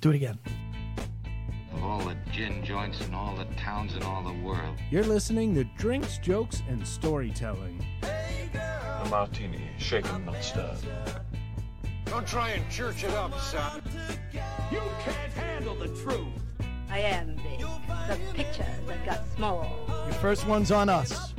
Do it again. Of all the gin joints in all the towns in all the world. You're listening to Drinks, Jokes, and Storytelling. A martini, shaken, not stirred. Don't try and church it up, son. You can't handle the truth. I am big. The pictures have got small. Your first one's on us.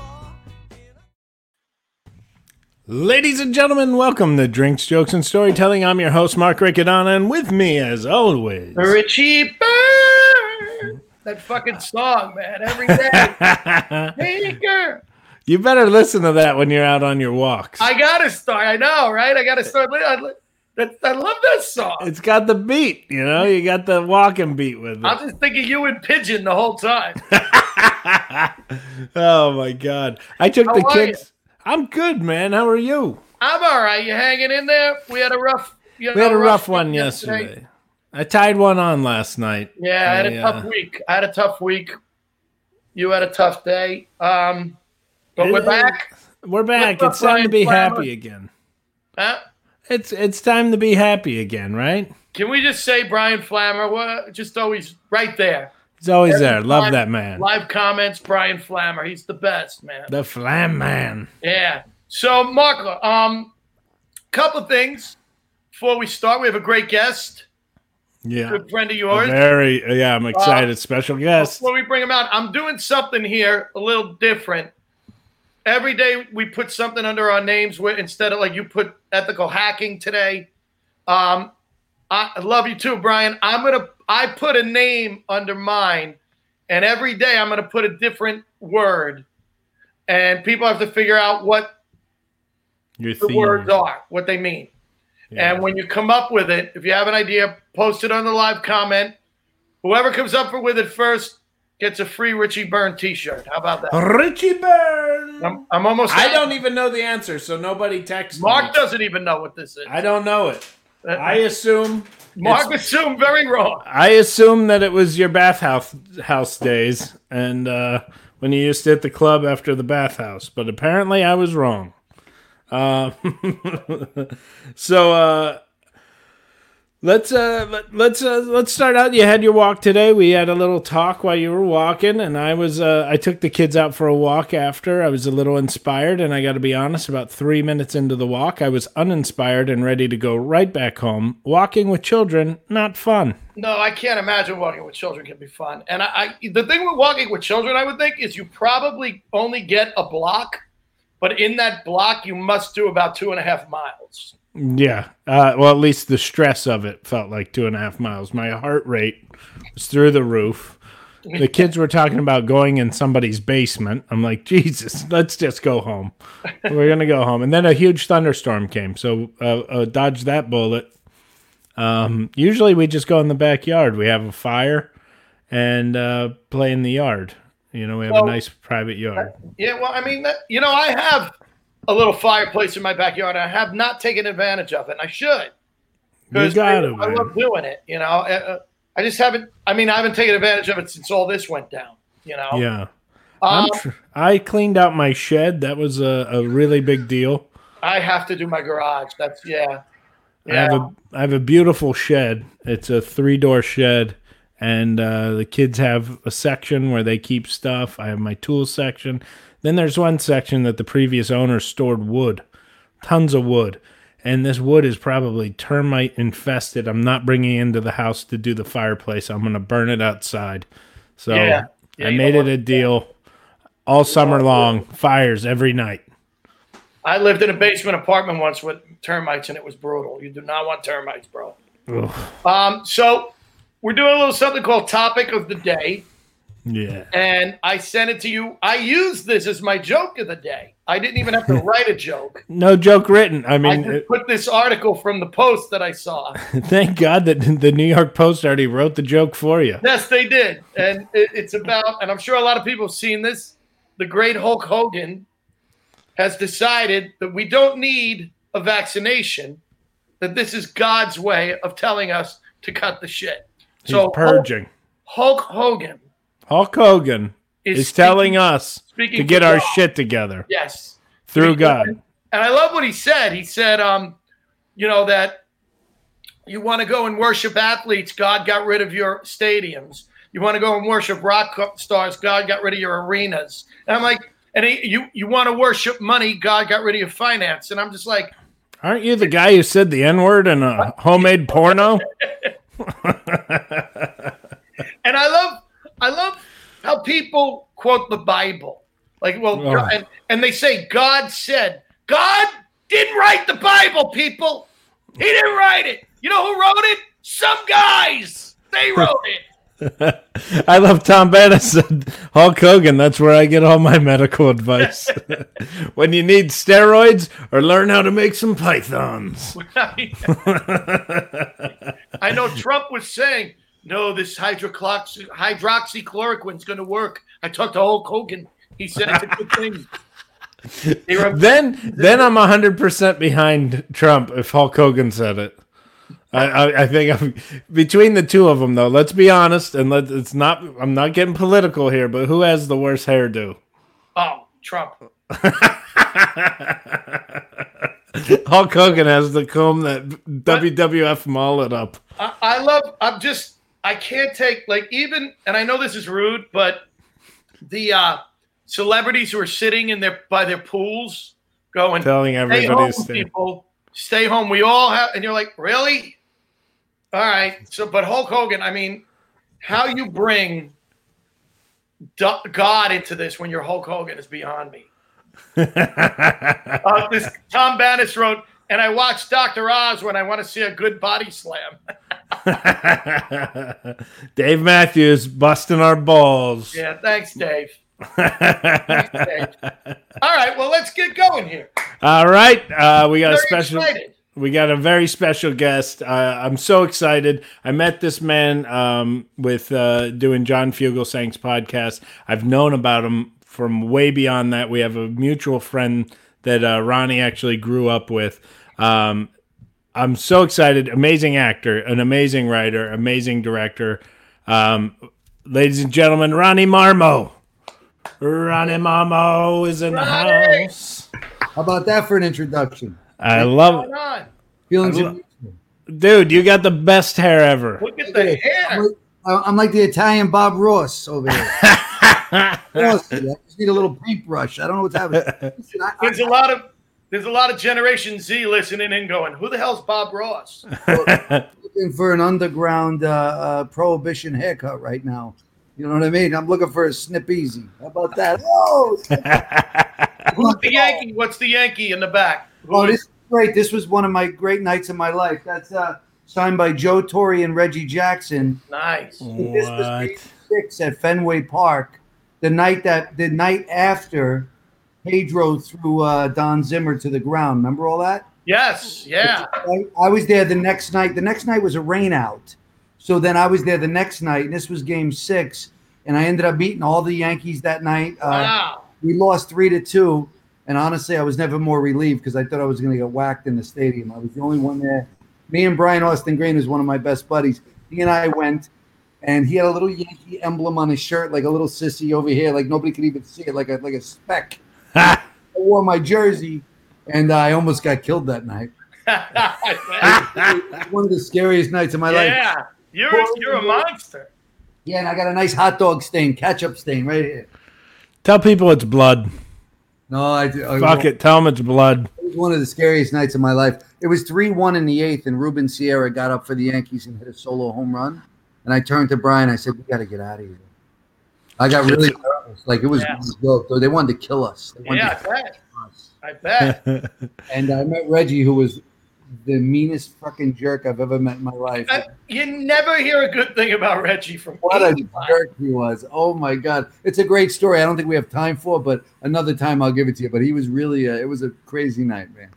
Ladies and gentlemen, welcome to Drinks, Jokes, and Storytelling. I'm your host, Mark Riccadonna, and with me, as always, Richie Burr. That fucking song, man. Every day. hey, girl. you better listen to that when you're out on your walks. I gotta start. I know, right? I gotta start. I, I, love that song. It's got the beat, you know, you got the walking beat with it. I'm just thinking you and Pigeon the whole time. oh my god. I took How the kids. I'm good, man. How are you? I'm all right. You hanging in there? We had a rough. You We had a rough week one yesterday. I tied one on last night. Yeah, I had a tough uh, week. I had a tough week. You had a tough day. Um, but we're Uh, back. We're back. It's time to be happy again. Huh? It's it's time to be happy again, right? Can we just say Brian Flammer? What? Just always right there. He's always there. Love that man. Live comments, Brian Flammer. He's the best, man. The Flam Man. Yeah. So, Marco, um, couple things before we start. We have a great guest, Yeah. good friend of A yours. very yeah, I'm excited. Special guest. Before we bring him out, I'm doing something here a little different. Every day we put something under our names where instead of like you put ethical hacking today. Um, I I love you too, Brian. I'm gonna I put a name under mine, and every day I'm gonna put a different word, and people have to figure out what Your the theme. words are, what they mean. Yeah. And when you come up with it, if you have an idea, post it on the live comment. Whoever comes up with it first gets a free Richie Byrne T-shirt. How about that? Richie Byrne. I'm, I'm almost. I don't even know the answer, so nobody text Mark me. doesn't even know what this is. I don't know it. I assume Mark assumed very wrong. I assume that it was your bathhouse house days and uh, when you used to hit the club after the bathhouse, but apparently I was wrong. Uh, so uh, let's uh, let, let's uh, let's start out. You had your walk today. We had a little talk while you were walking, and I was uh, I took the kids out for a walk after. I was a little inspired, and I got to be honest. About three minutes into the walk, I was uninspired and ready to go right back home. Walking with children, not fun. No, I can't imagine walking with children can be fun. And I, I, the thing with walking with children, I would think, is you probably only get a block, but in that block, you must do about two and a half miles. Yeah. Uh, well, at least the stress of it felt like two and a half miles. My heart rate was through the roof. The kids were talking about going in somebody's basement. I'm like, Jesus, let's just go home. We're gonna go home. And then a huge thunderstorm came, so uh, uh, dodged that bullet. Um, usually we just go in the backyard. We have a fire and uh, play in the yard. You know, we have Well, a nice private yard. Yeah, well, I mean, that, you know, I have a little fireplace in my backyard. I have not taken advantage of it, and I should. You got I, it, I love doing it. You know, Uh, uh, I just haven't. I mean, I haven't taken advantage of it since all this went down. You know. Yeah. Um, tr- I cleaned out my shed. That was a, a really big deal. I have to do my garage. That's yeah. I have a I have a beautiful shed. It's a three door shed, and uh, the kids have a section where they keep stuff. I have my tool section. Then there's one section that the previous owner stored wood, tons of wood, and this wood is probably termite infested. I'm not bringing it into the house to do the fireplace. I'm gonna burn it outside. So Yeah. Yeah, I made it a deal. All summer long, fires every night. I lived in a basement apartment once with termites, and it was brutal. You do not want termites, bro. Ugh. Um, so we're doing a little something called topic of the day, Yeah. and I sent it to you. I used this as my joke of the day. I didn't even have to write a joke. No joke written. I I mean, just put this article from the post that I saw. Thank God that the New York Post already wrote the joke for you. Yes, they did, and it, it's about, and I'm sure a lot of people have seen this. The great Hulk Hogan has decided that we don't need a vaccination. That this is God's way of telling us to cut the shit. He's So purging. Hulk Hogan Hulk Hogan is, is telling speaking- us to get our God. shit together Yes, through God. And I love what he said. He said, um, you know, that You want to go and worship athletes, God got rid of your stadiums. You want to go and worship rock stars, God got rid of your arenas. And I'm like, and he, you you want to worship money, God got rid of your finance. And I'm just like, Aren't you the guy who said the N word in a homemade porno? and I love I love people quote the Bible. Like, well, Oh. and, and they say God said. God didn't write the Bible, people. He didn't write it. You know who wrote it? Some guys. They wrote it. I love Tom Bennett said Hulk Hogan. That's where I get all my medical advice. when you need steroids or learn how to make some pythons. I know Trump was saying, no, this hydroxy, hydroxychloroquine's going to work. I talked to Hulk Hogan. He said it's a good thing. Were- Then, then I'm hundred percent behind Trump if Hulk Hogan said it. I, I, I think I'm between the two of them though. Let's be honest, and let it's not. I'm not getting political here, but who has the worst hairdo? oh, Trump. Hulk Hogan has the comb that WWF mullet up. I, I love. I'm just. I can't take like even, and I know this is rude, but the uh celebrities who are sitting in their by their pools going, Telling "Stay everybody home, stay. people, stay home." We all have, and you're like, really? All right. So, but Hulk Hogan, I mean, how you bring God into this when you're Hulk Hogan is beyond me. uh, this Tom Bannis wrote, and I watch Dr. Oz when I want to see a good body slam. Dave Matthews busting our balls. Yeah, thanks, Dave. Thanks, Dave. All right, well, let's get going here. All right, uh, we got a special. excited. We got a very special guest. Uh, I'm so excited. I met this man um, with uh, doing John Fugelsang's podcast. I've known about him from way beyond that. We have a mutual friend that uh, Ronnie actually grew up with. Um, I'm so excited. Amazing actor, an amazing writer, amazing director. Um, ladies and gentlemen, Ronnie Marmo. Ronnie Marmo is in the house. How about that for an introduction? I love What's going on? Feelings I lo- Dude, you got the best hair ever. Look at the hair. I'm I'm like the Italian Bob Ross over here. Ross, I just need a little paintbrush. I don't know what's happening. Listen, I, There's a lot of there's a lot of Generation Z listening and going, "Who the hell's Bob Ross?" Looking for an underground uh, uh, prohibition haircut right now. You know what I mean? I'm looking for a snip easy. How about that? Oh, Who's the Yankee? What's the Yankee in the back? Who Oh, is- this is great. This was one of my great nights of my life. That's uh, signed by Joe Torre and Reggie Jackson. nice. What? This was six at Fenway Park. The night that the night after Pedro threw uh, Don Zimmer to the ground. Remember all that? Yes, yeah. I, I was there the next night. The next night was a rain out. So then I was there the next night, and this was game six. And I ended up beating all the Yankees that night. Uh, Wow. we lost three to two. And honestly, I was never more relieved because I thought I was going to get whacked in the stadium. I was the only one there. Me and Brian Austin Green is one of my best buddies. He and I went, and he had a little Yankee emblem on his shirt, like a little sissy over here, like nobody could even see it, like a like a speck. I wore my jersey, and I almost got killed that night. One of the scariest nights of my life. yeah, you're you're a monster. Yeah, and I got a nice hot dog stain, ketchup stain right here. Tell people it's blood. No, I, I Fuck it. Tell them it's blood. It was one of the scariest nights of my life. It was 3 1 in the eighth, and Ruben Sierra got up for the Yankees and hit a solo home run. And I turned to Brian. I said, We got to get out of here. I got really nervous. Like, it was Yeah. dope. So they wanted to kill us. They Yeah, to I bet. us. I bet. And I met Reggie, who was the meanest fucking jerk I've ever met in my life. I- you never hear a good thing about Reggie from What a jerk he was. Oh my God. It's a great story. I don't think we have time for, it, but another time I'll give it to you. But he was really, a, it was a crazy night, man.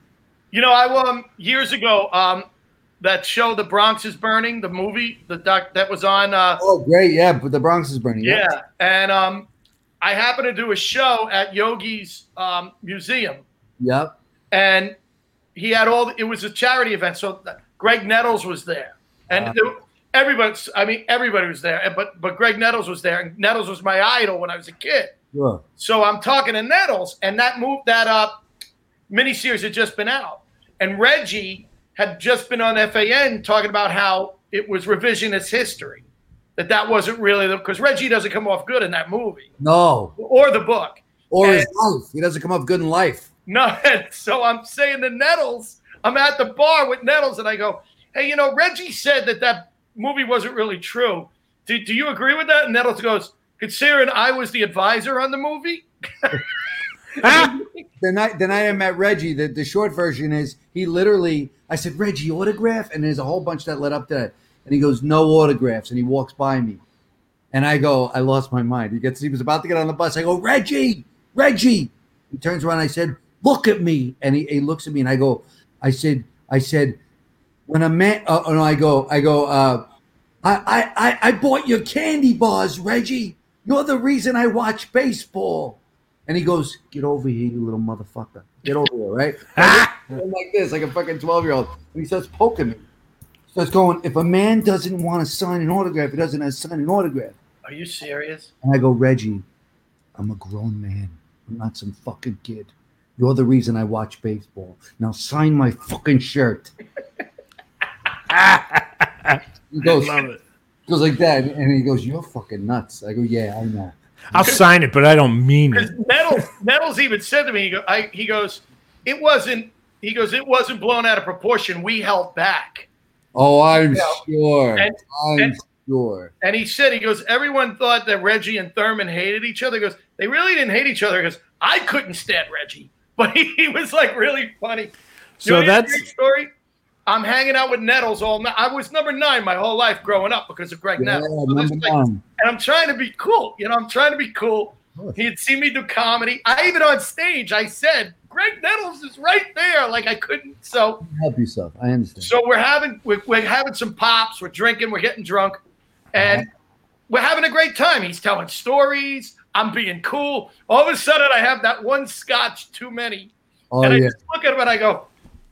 You know, I um years ago, um, that show, The Bronx is Burning, the movie, the doc that was on. Uh, Oh, great. Yeah, but the Bronx is burning. yeah, and um, I happened to do a show at Yogi's um, museum, Yep. and he had all. It was a charity event, so Graig Nettles was there, and there- everybody. I mean, everybody was there, but but Graig Nettles was there, and Nettles was my idol when I was a kid. Sure. So I'm talking to Nettles, and that move that uh miniseries had just been out, and Reggie had just been on FAN talking about how it was revisionist history, that that wasn't really the because Reggie doesn't come off good in that movie No, or the book. or his life. He doesn't come off good in life. No, and so I'm saying the Nettles, I'm at the bar with Nettles, and I go, "Hey, you know, Reggie said that that movie wasn't really true. Do, do you agree with that?" And Nettles goes, "Considering I was the advisor on the movie." The night the night I met Reggie, the, the short version is he literally I said, Reggie, autograph? And there's a whole bunch that led up to that. And he goes, No autographs. And he walks by me. And I go, I lost my mind. He gets he was about to get on the bus. I go, Reggie, Reggie. He turns around, I said, Look at me. And he, he looks at me and I go, I said, I said, when a man uh, no, I go, I go, uh, I, I, I, I bought your candy bars, Reggie. You're the reason I watch baseball. And he goes, Get over here, you little motherfucker. Get over here, right? I'm like this, like a fucking 12 year old. And he starts poking me. Starts going, If a man doesn't want to sign an autograph, he doesn't have to sign an autograph. Are you serious? And I go, Reggie, I'm a grown man. I'm not some fucking kid. You're the reason I watch baseball. Now sign my fucking shirt. he goes, Love it. goes like that, and he goes, "You're fucking nuts." I go, "Yeah, I know." I'll sign it, but I don't mean it. Because Nettles, Nettles even said to me, he, go, I, he goes, "It wasn't." He goes, "It wasn't blown out of proportion. We held back." Oh, I'm Yeah. sure. And- I'm and- sure. And he said, he goes, everyone thought that Reggie and Thurman hated each other. He goes, they really didn't hate each other. He goes, I couldn't stand Reggie. But he, he was like really funny. So wanna hear a that's great story. I'm hanging out with Nettles all night. I was number nine my whole life growing up because of Graig Yeah, Nettles. So this number is like- and I'm trying to be cool. You know, I'm trying to be cool. Oh. He'd see me do comedy. I even on stage, I said, Graig Nettles is right there. Like I couldn't. So Help yourself. I understand. so we're having we're, we're having some pops. We're drinking. We're getting drunk, and uh-huh. we're having a great time. He's telling stories. I'm being cool. All of a sudden, I have that one scotch too many, oh and I yeah. just look at him and I go,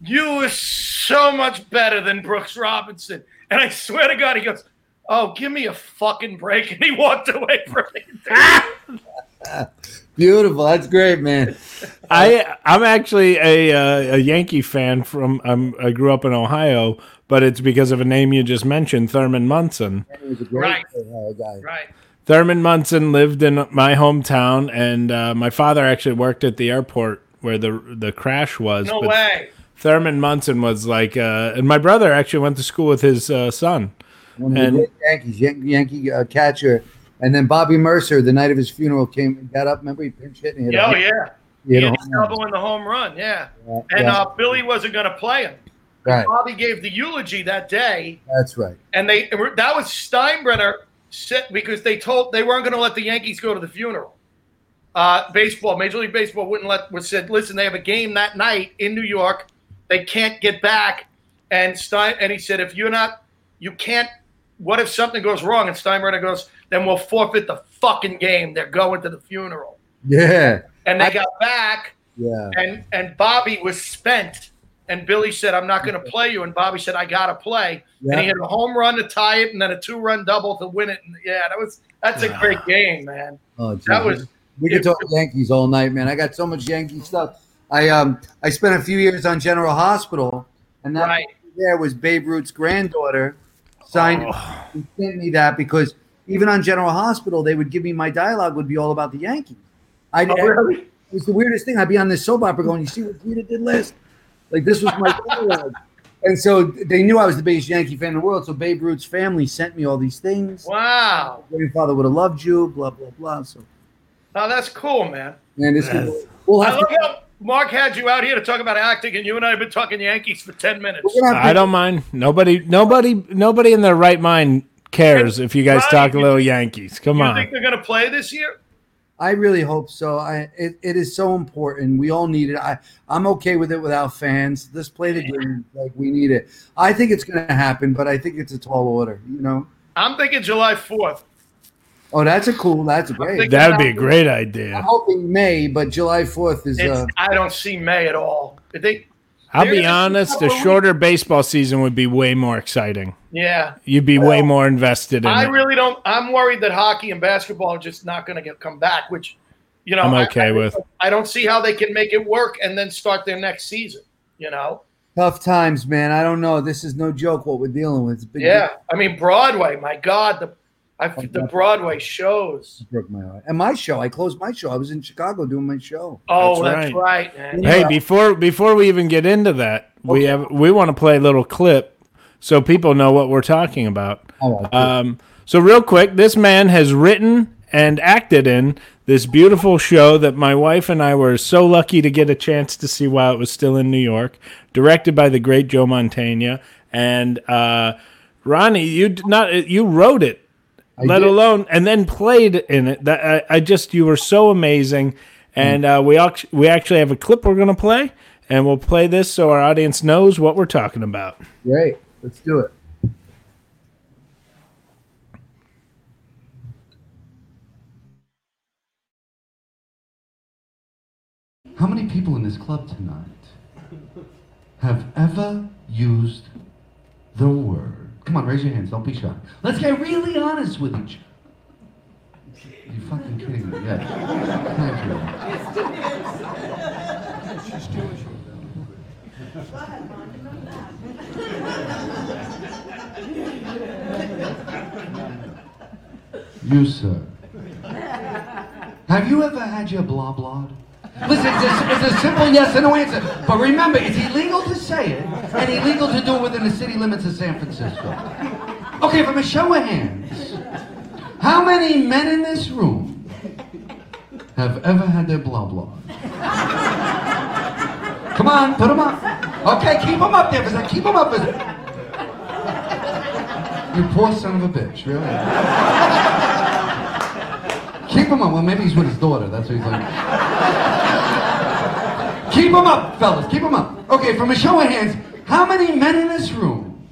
"You are so much better than Brooks Robinson." And I swear to God, he goes, "Oh, give me a fucking break," and he walked away from me. Beautiful. That's great, man. I I'm actually a uh, a Yankee fan from um, I grew up in Ohio, but it's because of a name you just mentioned, Thurman Munson. He was a great Right. guy. right. Thurman Munson lived in my hometown, and uh, my father actually worked at the airport where the the crash was. No but way. Thurman Munson was like, uh, and my brother actually went to school with his uh, son. One of And- great Yankees, Yan- Yankee uh, catcher. And then Bobby Murcer, the night of his funeral, came and got up. Remember, he pinch hit and hit Oh a- yeah. he He hit a had home run. double in the home run. Yeah. Yeah, And yeah. uh, Billy wasn't going to play him. right. Bobby gave the eulogy that day, That's right. and they that was Steinbrenner set because they told they weren't going to let the Yankees go to the funeral. Uh, baseball, Major League Baseball wouldn't let was said, listen, they have a game that night in New York. They can't get back, and Stein and he said, if you're not, you can't. What if something goes wrong? And Steinbrenner goes, then we'll forfeit the fucking game. They're going to the funeral, Yeah. and they got back Yeah. and and Bobby was spent. And Billy said, "I'm not going to play you." And Bobby said, "I got to play." Yeah. And he hit a home run to tie it, and then a two-run double to win it. And yeah, that was that's a ah. great game, man. Oh. That was We could talk Yankees all night, man. I got so much Yankee stuff. I um I spent a few years on General Hospital, and that Right. there was Babe Ruth's granddaughter signed Oh. and sent me that because even on General Hospital, they would give me my dialogue would be all about the Yankees. I oh, really? it was the weirdest thing. I'd be on this soap opera going, "You see what Peter did last?" Like this was my dialogue. And so they knew I was the biggest Yankee fan in the world. So Babe Ruth's family sent me all these things. Wow. Grandfather would have loved you. Blah blah blah. So Oh, that's cool, man. man, this we'll I have love to. How Mark had you out here to talk about acting, and you and I have been talking Yankees for ten minutes. We're gonna have I don't mind. Nobody, nobody, nobody in their right mind cares if you guys talk a little Yankees. Come on. You on. think they're going to play this year? I really hope so. I it, it is so important. We all need it. I I'm okay with it without fans. Let's play the game like we need it. I think it's going to happen, but I think it's a tall order. You know. I'm thinking July fourth. Oh, that's a cool. That's great. That would be a great idea. I'm idea. hoping May, but July Fourth is. Uh, I don't see May at all. I think, I'll be honest. A shorter baseball season would be way more exciting. yeah. You'd be way more invested in I it. really don't. I'm worried that hockey and basketball are just not going to get come back, which, you know, I'm okay I, with. I don't see how they can make it work and then start their next season. You know, Tough times, man. I don't know. This is no joke. What we're dealing with. It's a big Yeah, I mean Broadway. My God, the I, the Broadway shows. broke my heart. And my show, I closed my show. I was in Chicago doing my show. Oh, That's that's, right. right. man. Hey, before before we even get into that, we have we want to play a little clip so people know what we're talking about. All right, Um, so real quick, this man has written and acted in this beautiful show that my wife and I were so lucky to get a chance to see while it was still in New York, directed by the great Joe Mantegna. And uh, Ronnie, you not you wrote it, let did. alone and then played in it. That I, I just you were so amazing. And uh, we act- we actually have a clip we're gonna play, and we'll play this so our audience knows what we're talking about. Great. Let's do it. How many people in this club tonight have ever used the word? Come on, raise your hands. Don't be shy. Let's get really honest with each other. You fucking kidding me? Yes. Thank you. You, sir. Have you ever had your blah blah? Listen, it's a, it's a simple yes or no answer. But remember, it's illegal to say it and illegal to do it within the city limits of San Francisco. Okay, from a show of hands, how many men in this room have ever had their blah blah? Come on, put them up. Okay, keep them up there second. Keep them up. You poor son of a bitch, really. Keep him up. Well, maybe he's with his daughter. That's what he's like. Keep him up, fellas. Keep him up. Okay, from a show of hands, how many men in this room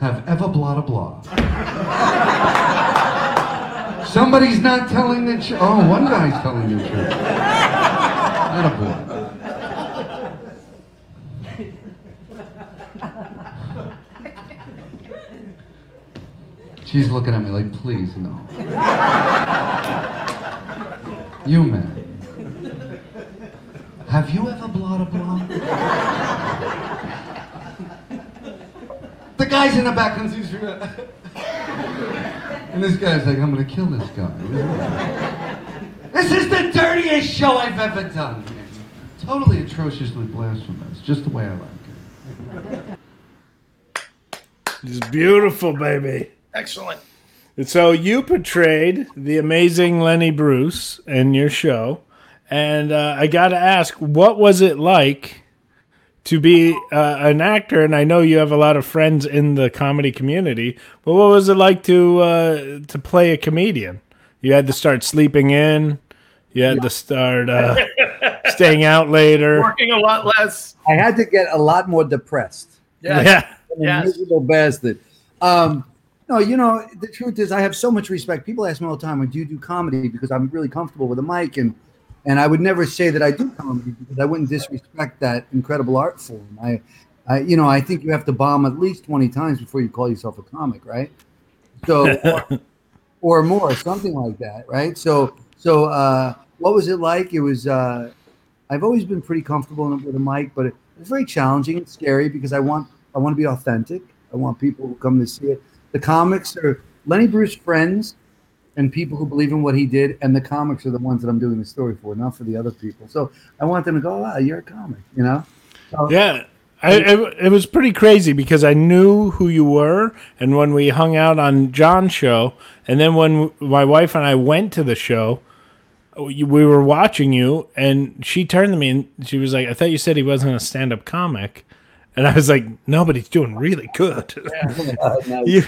have ever blah blah? Somebody's not telling the truth. Oh, one guy's telling the truth. Not a boy. She's looking at me like, please, no. You man. Have you ever blah blah? the guy's in the back and he's And this guy's like, I'm gonna kill this guy. This is the dirtiest show I've ever done. Totally atrociously blasphemous, just the way I like it. It's beautiful, baby. Excellent. And So you portrayed the amazing Lenny Bruce in your show, and uh, I got to ask, what was it like to be uh, an actor? And I know you have a lot of friends in the comedy community, but what was it like to uh, to play a comedian? You had to start sleeping in. You had to start uh, staying out later. Working a lot less. I had to get a lot more depressed. Yeah. Yeah. A Yes. miserable bastard. Um, no, you know, the truth is, I have so much respect. People ask me all the time, "Do you do comedy?" Because I'm really comfortable with a mic, and and I would never say that I do comedy because I wouldn't disrespect that incredible art form. I, I, you know, I think you have to bomb at least twenty times before you call yourself a comic, right? So, or, or more, something like that, right? So, so uh, what was it like? It was. Uh, I've always been pretty comfortable with a mic, but it was very challenging and scary because I want I want to be authentic. I want people who come to see it. The comics are Lenny Bruce friends and people who believe in what he did, and the comics are the ones that I'm doing the story for, not for the other people. So I want them to go, "Ah, you're a comic," you know. So, Yeah. I, it, it was pretty crazy because I knew who you were, and when we hung out on John's show, and then when my wife and I went to the show, we we were watching you, and she turned to me and she was like, "I thought you said he wasn't a stand-up comic," and I was like, "No, but he's doing really good. now- you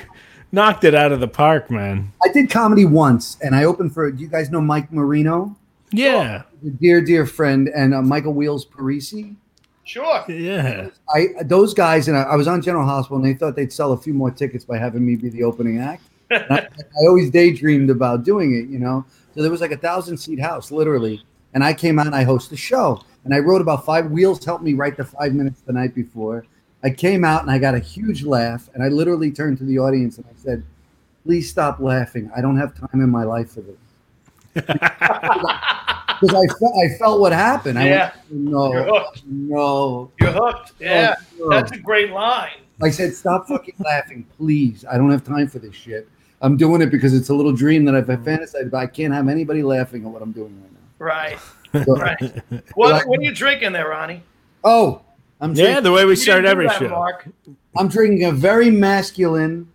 knocked it out of the park, man." I did comedy once, and I opened for. Do you guys know Mike Marino, Yeah, a dear dear friend, and uh, Michael Wheels Parisi? Sure. yeah. I those guys, and I, I was on General Hospital, and they thought they'd sell a few more tickets by having me be the opening act. I, I always daydreamed about doing it, you know. So there was like a thousand seat house, literally, and I came out and I host the show, and I wrote about five. Wheels helped me write the five minutes the night before. I came out and I got a huge laugh, and I literally turned to the audience and I said, "Please stop laughing. I don't have time in my life for this." because I felt I felt what happened. I Yeah. went, no, You're hooked. no. You're hooked. Oh, yeah, Oh, that's a great line. I said, stop fucking laughing, please. I don't have time for this shit. I'm doing it because it's a little dream that I've mm-hmm. fantasized, but I can't have anybody laughing at what I'm doing right Right. now. So- Right. What What are you drinking there, Ronnie? oh, I'm Yeah, drinking, the way we start every that, show. Mark. I'm drinking a very masculine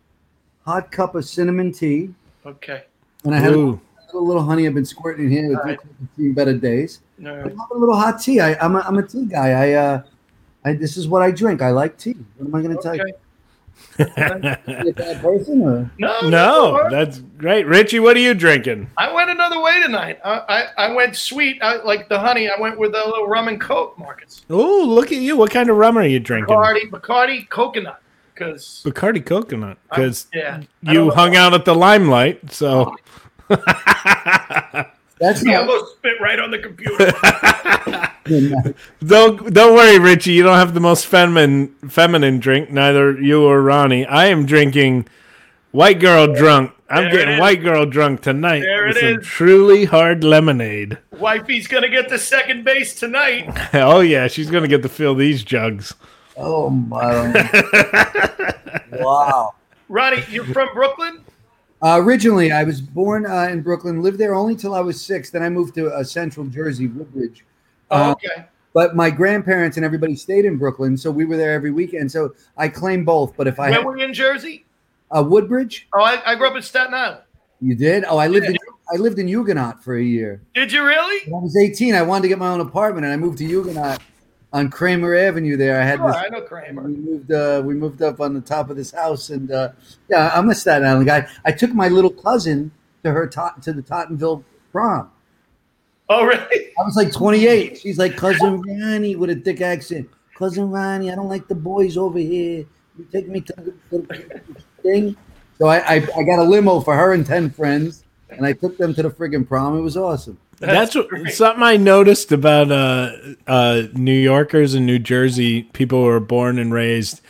hot cup of cinnamon tea, Okay. and I had a Ooh. little, little honey I've been squirting in here. All right. It's seen better days. All I right. love a little hot tea. I, I'm, a, I'm a tea guy. I, uh, I this is what I drink. I like tea. What am I going to tell you? Person or? No, No, that's great. Richie, what are you drinking? I went another way tonight. I I, I went sweet, I, like the honey. I went with a little rum and coke, Marcus. Oh, look at you. What kind of rum are you drinking? Bacardi, Bacardi coconut. Because Bacardi coconut. Because yeah, you don't hung out at the limelight, so oh. That's He not. almost spit right on the computer. don't don't worry, Richie. You don't have the most feminine feminine drink. Neither you or Ronnie. I am drinking white girl drunk. I'm There getting white girl drunk tonight There with it some is. truly hard lemonade. Wifey's gonna get the second base tonight. oh yeah, she's gonna get to fill these jugs. Oh my! wow. Ronnie, you're from Brooklyn? Uh, originally, I was born uh, in Brooklyn, lived there only till I was six. Then I moved to uh, Central Jersey, Woodbridge. Oh, Uh, okay. But my grandparents and everybody stayed in Brooklyn, so we were there every weekend. So I claim both. But if I were you in Jersey? uh, Woodbridge, Oh, I, I grew up in Staten Island. you did. Oh, I lived Yeah. in I lived in Huguenot for a year. Did you really? When I was eighteen, I wanted to get my own apartment, and I moved to Huguenot on Kramer Avenue. There, I had Sure, this. I know Kramer. We moved. Uh, we moved up on the top of this house, and uh, yeah, I'm a Staten Island guy. I took my little cousin to her tot to the Tottenville prom. Oh, really? I was like 28. She's like cousin Ronnie with a thick accent. Cousin Ronnie, I don't like the boys over here. You take me to the, the thing. So I, I I got a limo for her and ten friends, and I took them to the friggin' prom. It was awesome. That's, what, something I noticed about uh, uh, New Yorkers and New Jersey people who are born and raised.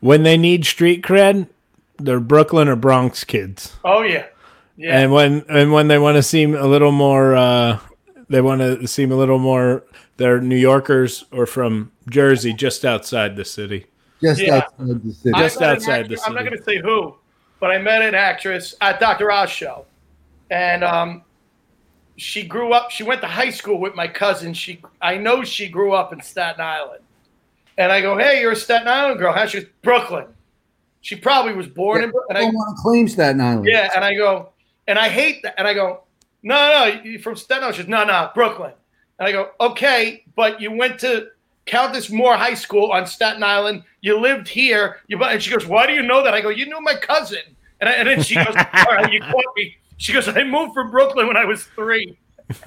When they need street cred, they're Brooklyn or Bronx kids, Oh, yeah. Yeah. and when and when they want to seem a little more, uh, they want to seem a little more. They're New Yorkers or from Jersey, just outside the city. Just Yeah. outside the city. Just met an outside the city. I'm not going to say who, but I met an actress at Dr. Oz show, and um, she grew up. She went to high school with my cousin. She, I know she grew up in Staten Island, and I go, "Hey, you're a Staten Island girl." How she goes, Brooklyn. She probably was born in, Bro- and I want to claim Staten Island. yeah, and I go, and I hate that, and I go, "No, no, you from Staten Island?" She goes, "No, no, Brooklyn." And I go, "Okay, but you went to Countess Moore High School on Staten Island. You lived here. You and she goes, "Why do you know that?" I go, "You knew my cousin." And, I, and then she goes, "All right, you caught me." She goes, "I moved from Brooklyn when I was three.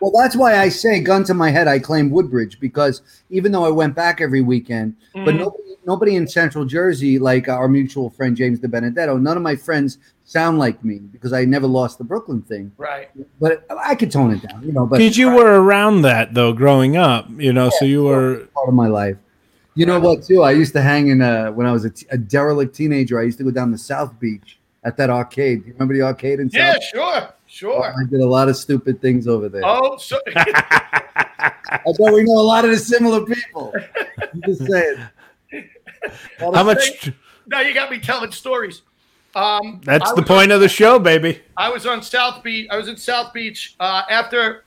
Well, that's why I say, gun to my head, I claim Woodbridge because even though I went back every weekend, but Mhm. nobody, nobody in Central Jersey, like our mutual friend James De Benedetto, none of my friends sound like me because I never lost the Brooklyn thing. Right. But I could tone it down, you know. But Because you were around that though, growing up, you know, so you were. part of my life. You know what? Too, I used to hang in uh, when I was a, t- a derelict teenager. I used to go down to South Beach at that arcade. Do you remember the arcade in Yeah, South? sure, sure. I did a lot of stupid things over there. Oh, so I bet we know a lot of the similar people. I'm just saying. How much? now you got me telling stories. Um, That's I the was- point of the show, baby. I was on South Beach. I was in South Beach uh, after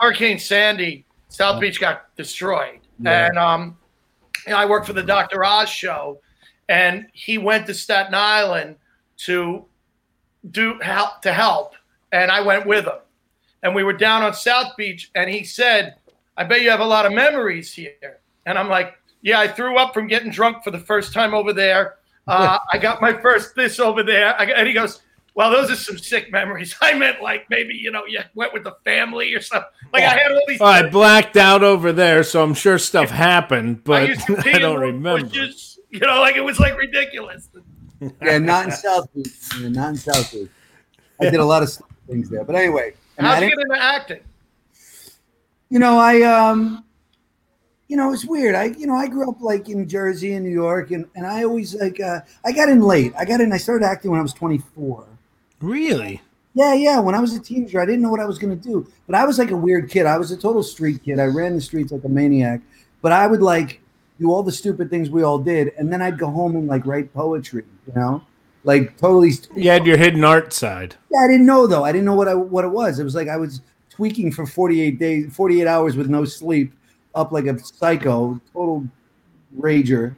Hurricane Sandy. South Beach got destroyed, Yeah. and um, you I worked for the Dr. Oz show, and he went to Staten Island to do help to help, and I went with him, and we were down on South Beach, and he said, "I bet you have a lot of memories here," and I'm like, "Yeah, I threw up from getting drunk for the first time over there." Uh, I got my first this over there. I got, and he goes, Well, those are some sick memories. I meant like maybe, you know, you went with the family or something. Like I had all these Oh, I blacked out over there, so I'm sure stuff happened, but pee I don't remember. bushes, you know, like it was like ridiculous. Yeah, not in South Beach. Yeah, not in South Beach. I did a lot of things there. But anyway, I mean, I How'd you get into acting? you know, I um, you know, it's weird. I you know, I grew up like in Jersey and New York, and and I always like uh, I got in late. I got in. I started acting when I was 24. Really? Yeah, yeah. When I was a teenager, I didn't know what I was going to do. But I was like a weird kid. I was a total street kid. I ran the streets like a maniac. But I would like do all the stupid things we all did, and then I'd go home and like write poetry. You know, like totally. You had your hidden art side. Yeah, I didn't know though. I didn't know what I what it was. It was like I was tweaking for 48 days, 48 hours with no sleep, up like a psycho, total rager.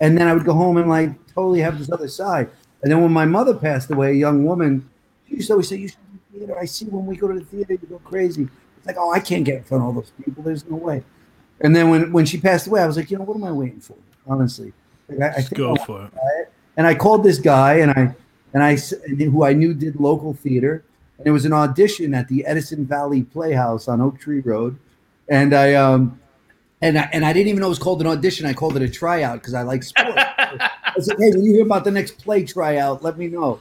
And then I would go home and like totally have this other side. And then when my mother passed away, a young woman, she used to always say, You should do theater. I see when we go to the theater, you go crazy. It's like, oh, I can't get in front of all those people. There's no way. And then when, when she passed away, I was like, you know, what am I waiting for? Honestly. Like, I, I think go I for it. it. And I called this guy and I and I who I knew did local theater. And it was an audition at the Edison Valley Playhouse on Oak Tree Road. And I um and I, and I didn't even know it was called an audition. I called it a tryout because I like sports. I said, "Hey, when you hear about the next play tryout, let me know."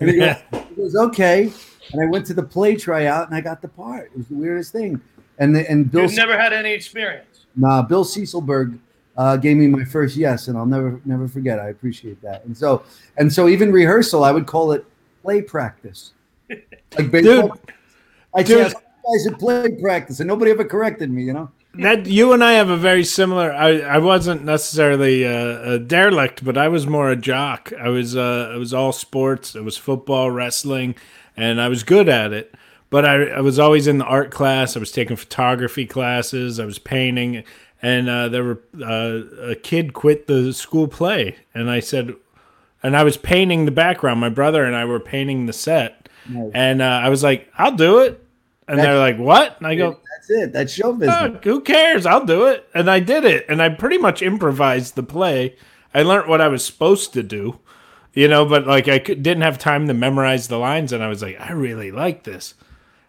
And he, goes, he goes, "Okay." And I went to the play tryout and I got the part. It was the weirdest thing. And the, and Bill You've never had any experience. Nah, Bill Cecilberg uh, gave me my first yes, and I'll never never forget. I appreciate that. And so and so even rehearsal, I would call it play practice. Like baseball. I dude. guys at play practice, and nobody ever corrected me. You know. That you and I have a very similar. I, I wasn't necessarily a, a derelict, but I was more a jock. I was uh, I was all sports. It was football, wrestling, and I was good at it. But I, I was always in the art class. I was taking photography classes. I was painting, and uh, there were uh, a kid quit the school play, and I said, and I was painting the background. My brother and I were painting the set, Nice. and uh, I was like, "I'll do it," and they're like, "What?" And I go, That's it. That's show business. Who cares? I'll do it. And I did it. And I pretty much improvised the play. I learned what I was supposed to do, you know, but like I could, didn't have time to memorize the lines. And I was like, I really like this.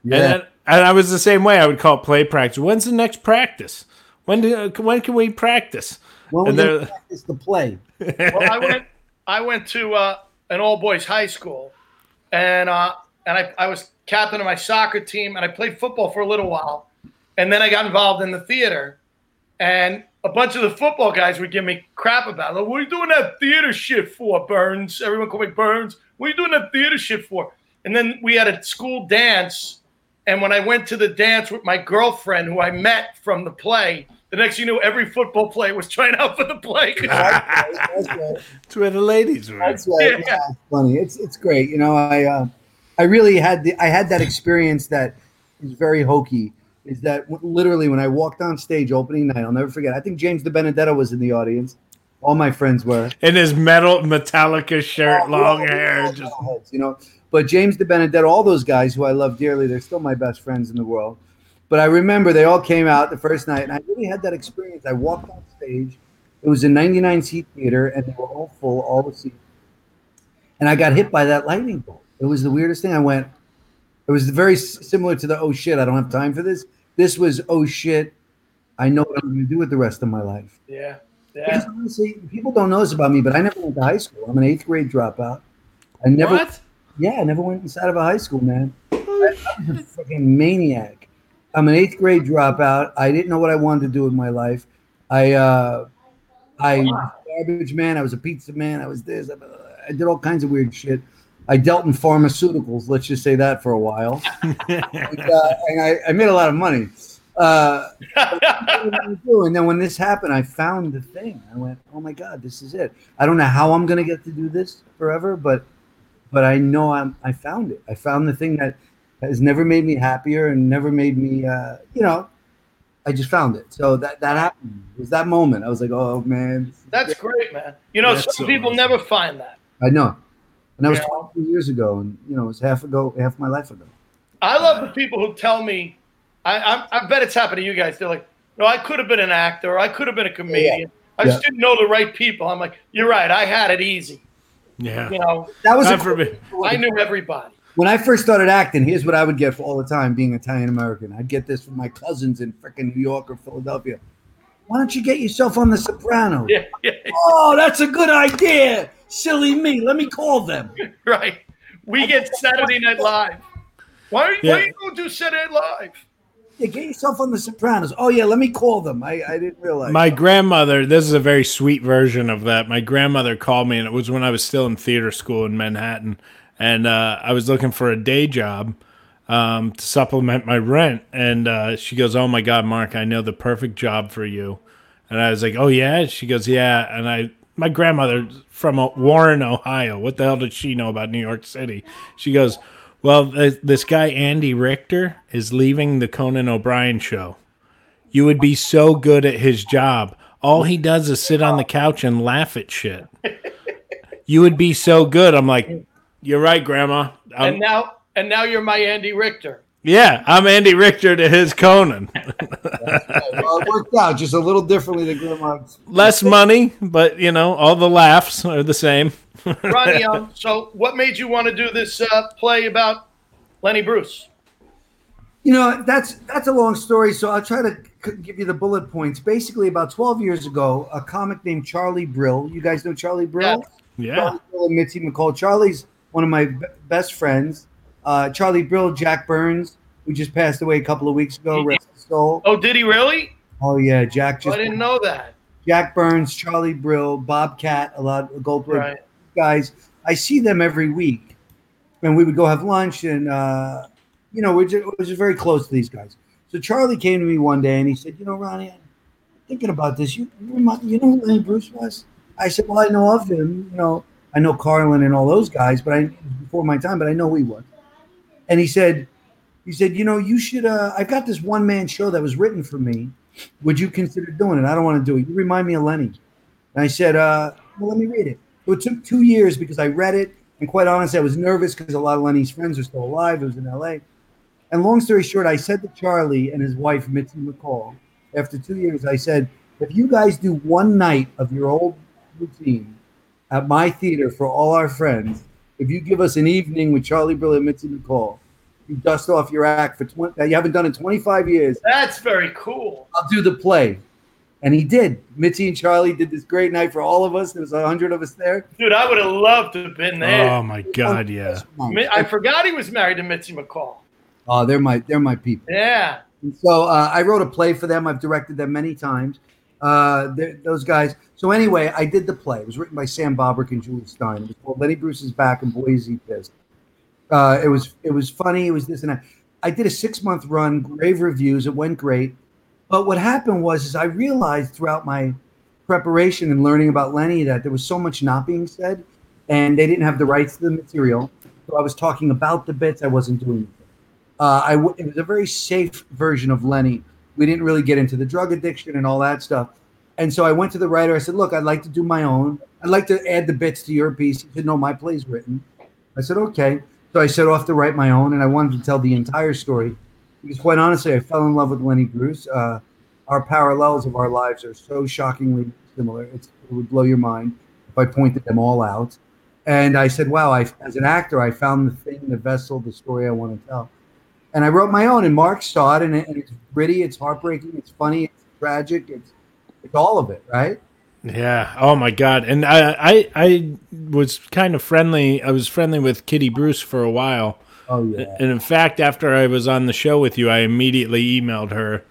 Yeah. And, and I was the same way. I would call it play practice. When's the next practice? When do, when can we practice? When we and gonna they're- practice the play. Well, I went I went to uh, an all boys high school, and uh, and I, I was captain of my soccer team, and I played football for a little while, and then I got involved in the theater, and a bunch of the football guys would give me crap about, like, what are you doing that theater shit for, Burns? Everyone called me Burns. What are you doing that theater shit for? And then we had a school dance, and when I went to the dance with my girlfriend, who I met from the play, the next thing you know, every football player was trying out for the play. That's right. It's where the ladies were. That's right. Yeah. Yeah, it's funny. It's it's great. You know, I uh, I really had the I had that experience that is very hokey. Is that w- literally when I walked on stage opening night? I'll never forget. I think James De Benedetto was in the audience. All my friends were. In his metal Metallica shirt, long hair. Just, you know. But James De Benedetto, all those guys who I love dearly, they're still my best friends in the world. But I remember they all came out the first night, and I really had that experience. I walked on stage. It was a 99 seat theater, and they were all full, all the seats. And I got hit by that lightning bolt. It was the weirdest thing. I went. It was very similar to the oh shit, I don't have time for this. This was oh shit, I know what I'm going to do with the rest of my life. Yeah. Because Yeah. honestly, people don't know this about me, but I never went to high school. I'm an eighth grade dropout. I never, what? Yeah, I never went inside of a high school, man. I, I was a fucking maniac. I'm an eighth grade dropout. I didn't know what I wanted to do with my life. I, uh, I was a garbage man. I was a pizza man. I was this. I, I did all kinds of weird shit. I dealt in pharmaceuticals. Let's just say that for a while, and, uh, and I, I made a lot of money. Uh, and then when this happened, I found the thing. I went, "Oh my god, this is it." I don't know how I'm gonna get to do this forever, but but I know I'm. I found it. I found the thing that has never made me happier and never made me. Uh, you know, I just found it. So that that happened. It was that moment. I was like, "Oh man." That's great, man. You know, That's some so people awesome. never find that. I know. And that was Yeah. 22 years ago, and you know, it was half ago, half my life ago. I love the people who tell me, I, I, I bet it's happened to you guys. They're like, no, I could have been an actor, I could have been a comedian. I just Yeah. didn't know the right people. I'm like, you're right. I had it easy. Yeah. You know, That was a God forbid. I knew everybody. when I first started acting, here's what I would get for all the time being Italian American. I'd get this from my cousins in freaking New York or Philadelphia. Why don't you get yourself on The Sopranos? Yeah, yeah, Oh, that's a good idea. Silly me. Let me call them. right. We get Saturday Night Live. Why are you, Yeah. why you don't do Saturday Night Live? Yeah, get yourself on The Sopranos. Oh, yeah, let me call them. I, I didn't realize. My grandmother, this is a very sweet version of that. My grandmother called me, and it was when I was still in theater school in Manhattan. and uh, I was looking for a day job um, to supplement my rent. And uh, she goes, "Oh my God, Mark, I know the perfect job for you." And I was like, "Oh yeah." She goes, "Yeah." And I, my grandmother from Warren, Ohio. What the hell did she know about New York City? She goes, "Well, th- this guy Andy Richter is leaving the Conan O'Brien show. You would be so good at his job. All he does is sit on the couch and laugh at shit. You would be so good." I'm like, "You're right, Grandma." I'm- and um, now and now you're my Andy Richter. Yeah, I'm Andy Richter to his Conan. well, it worked out just a little differently than Grandma's. Less money, but you know, all the laughs are the same. Ronnie, um, so what made you want to do this uh, play about Lenny Bruce? You know, that's that's a long story, so I'll try to c- give you the bullet points. Basically, about 12 years ago, a comic named Charlie Brill. You guys know Charlie Brill? Yeah. Charlie Brill and Mitzi McCall. Charlie's one of my b- best friends. Uh, Charlie Brill, Jack Burns, who just passed away a couple of weeks ago. Rest his soul. Oh, did he really? Oh yeah, Jack Oh, just. I didn't know that. Jack Burns, Charlie Brill, Bob Cat, a lot of Goldberg Right. guys. I see them every week, and we would go have lunch, and uh, you know, we're just, we're just very close to these guys. So Charlie came to me one day and he said, "You know, Ronnie, I'm thinking about this. You you, remi- you know who Lenny Bruce was?" I said, "Well, I know of him. You know, I know Carlin and all those guys, but I before my time, but I know who he was." And he said, "He said, you know, you should. Uh, I've got this one man show that was written for me. Would you consider doing it? I don't want to do it. You remind me of Lenny." And I said, uh, "Well, let me read it." So it took two years because I read it, and quite honestly, I was nervous because a lot of Lenny's friends are still alive. It was in L.A. And long story short, I said to Charlie and his wife Mitzi McCall, after two years, I said, "If you guys do one night of your old routine at my theater for all our friends, if you give us an evening with Charlie Brill and Mitzi McCall, you dust off your act for 20, that you haven't done in 25 years, That's very cool. I'll do the play." And he did. Mitzi and Charlie did this great night for all of us. There was a hundred of us there. Dude, I would have loved to have been there. Oh my god, yeah. I forgot he was married to Mitzi McCall. Oh, they're my they're my people. Yeah. And so uh, I wrote a play for them. I've directed them many times. Uh, those guys. So anyway, I did the play. It was written by Sam Bobrick and Julie Stein. It was called Lenny Bruce is Back and Boise. Uh, it was it was funny. It was this and that. I did a six month run, grave reviews. It went great. But what happened was is I realized throughout my preparation and learning about Lenny that there was so much not being said, and they didn't have the rights to the material. So I was talking about the bits. I wasn't doing. Uh, I w- it was a very safe version of Lenny. We didn't really get into the drug addiction and all that stuff. And so I went to the writer. I said, "Look, I'd like to do my own. I'd like to add the bits to your piece." He said, "No, my play's written." I said, "Okay." So I set off to write my own, and I wanted to tell the entire story because, quite honestly, I fell in love with Lenny Bruce. Uh, our parallels of our lives are so shockingly similar; it's, it would blow your mind if I pointed them all out. And I said, "Wow!" I, as an actor, I found the thing, the vessel, the story I want to tell and I wrote my own. And Mark saw it, and, it, and it's gritty, it's heartbreaking, it's funny, it's tragic, it's it's all of it, right? Yeah. Oh my god. And I, I, I was kind of friendly. I was friendly with Kitty Bruce for a while. Oh yeah. And in fact, after I was on the show with you, I immediately emailed her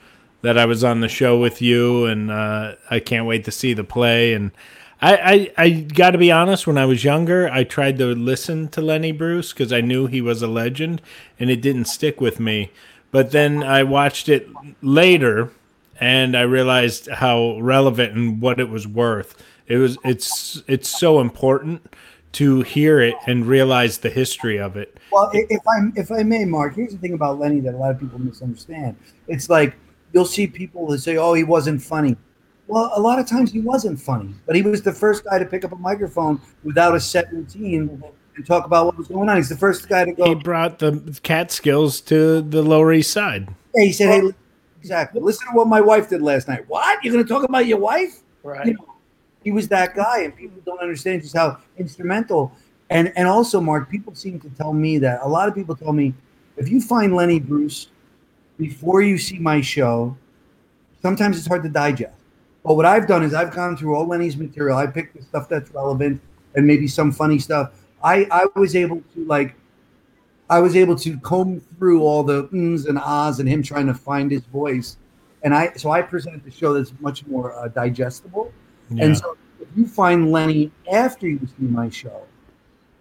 that I was on the show with you, and uh, I can't wait to see the play. And I, I, I got to be honest. When I was younger, I tried to listen to Lenny Bruce because I knew he was a legend, and it didn't stick with me. But then I watched it later, and I realized how relevant and what it was worth. It was it's it's so important to hear it and realize the history of it. Well, if I if I may, Mark, here's the thing about Lenny that a lot of people misunderstand. It's like you'll see people that say, "Oh, he wasn't funny." Well, a lot of times he wasn't funny, but he was the first guy to pick up a microphone without a set routine and talk about what was going on. He's the first guy to go. He brought the Catskills to the Lower East Side. Yeah, he said, "Hey, exactly. Listen to what my wife did last night." What? You're going to talk about your wife? Right. You know, he was that guy, and people don't understand just how instrumental. And and also, Mark, people seem to tell me that a lot of people tell me if you find Lenny Bruce before you see my show, sometimes it's hard to digest. But what I've done is I've gone through all Lenny's material. I picked the stuff that's relevant and maybe some funny stuff. I I was able to like I was able to comb through all the ums and ahs and him trying to find his voice. And I so I present the show that's much more uh, digestible. Yeah. And so if you find Lenny after you see my show,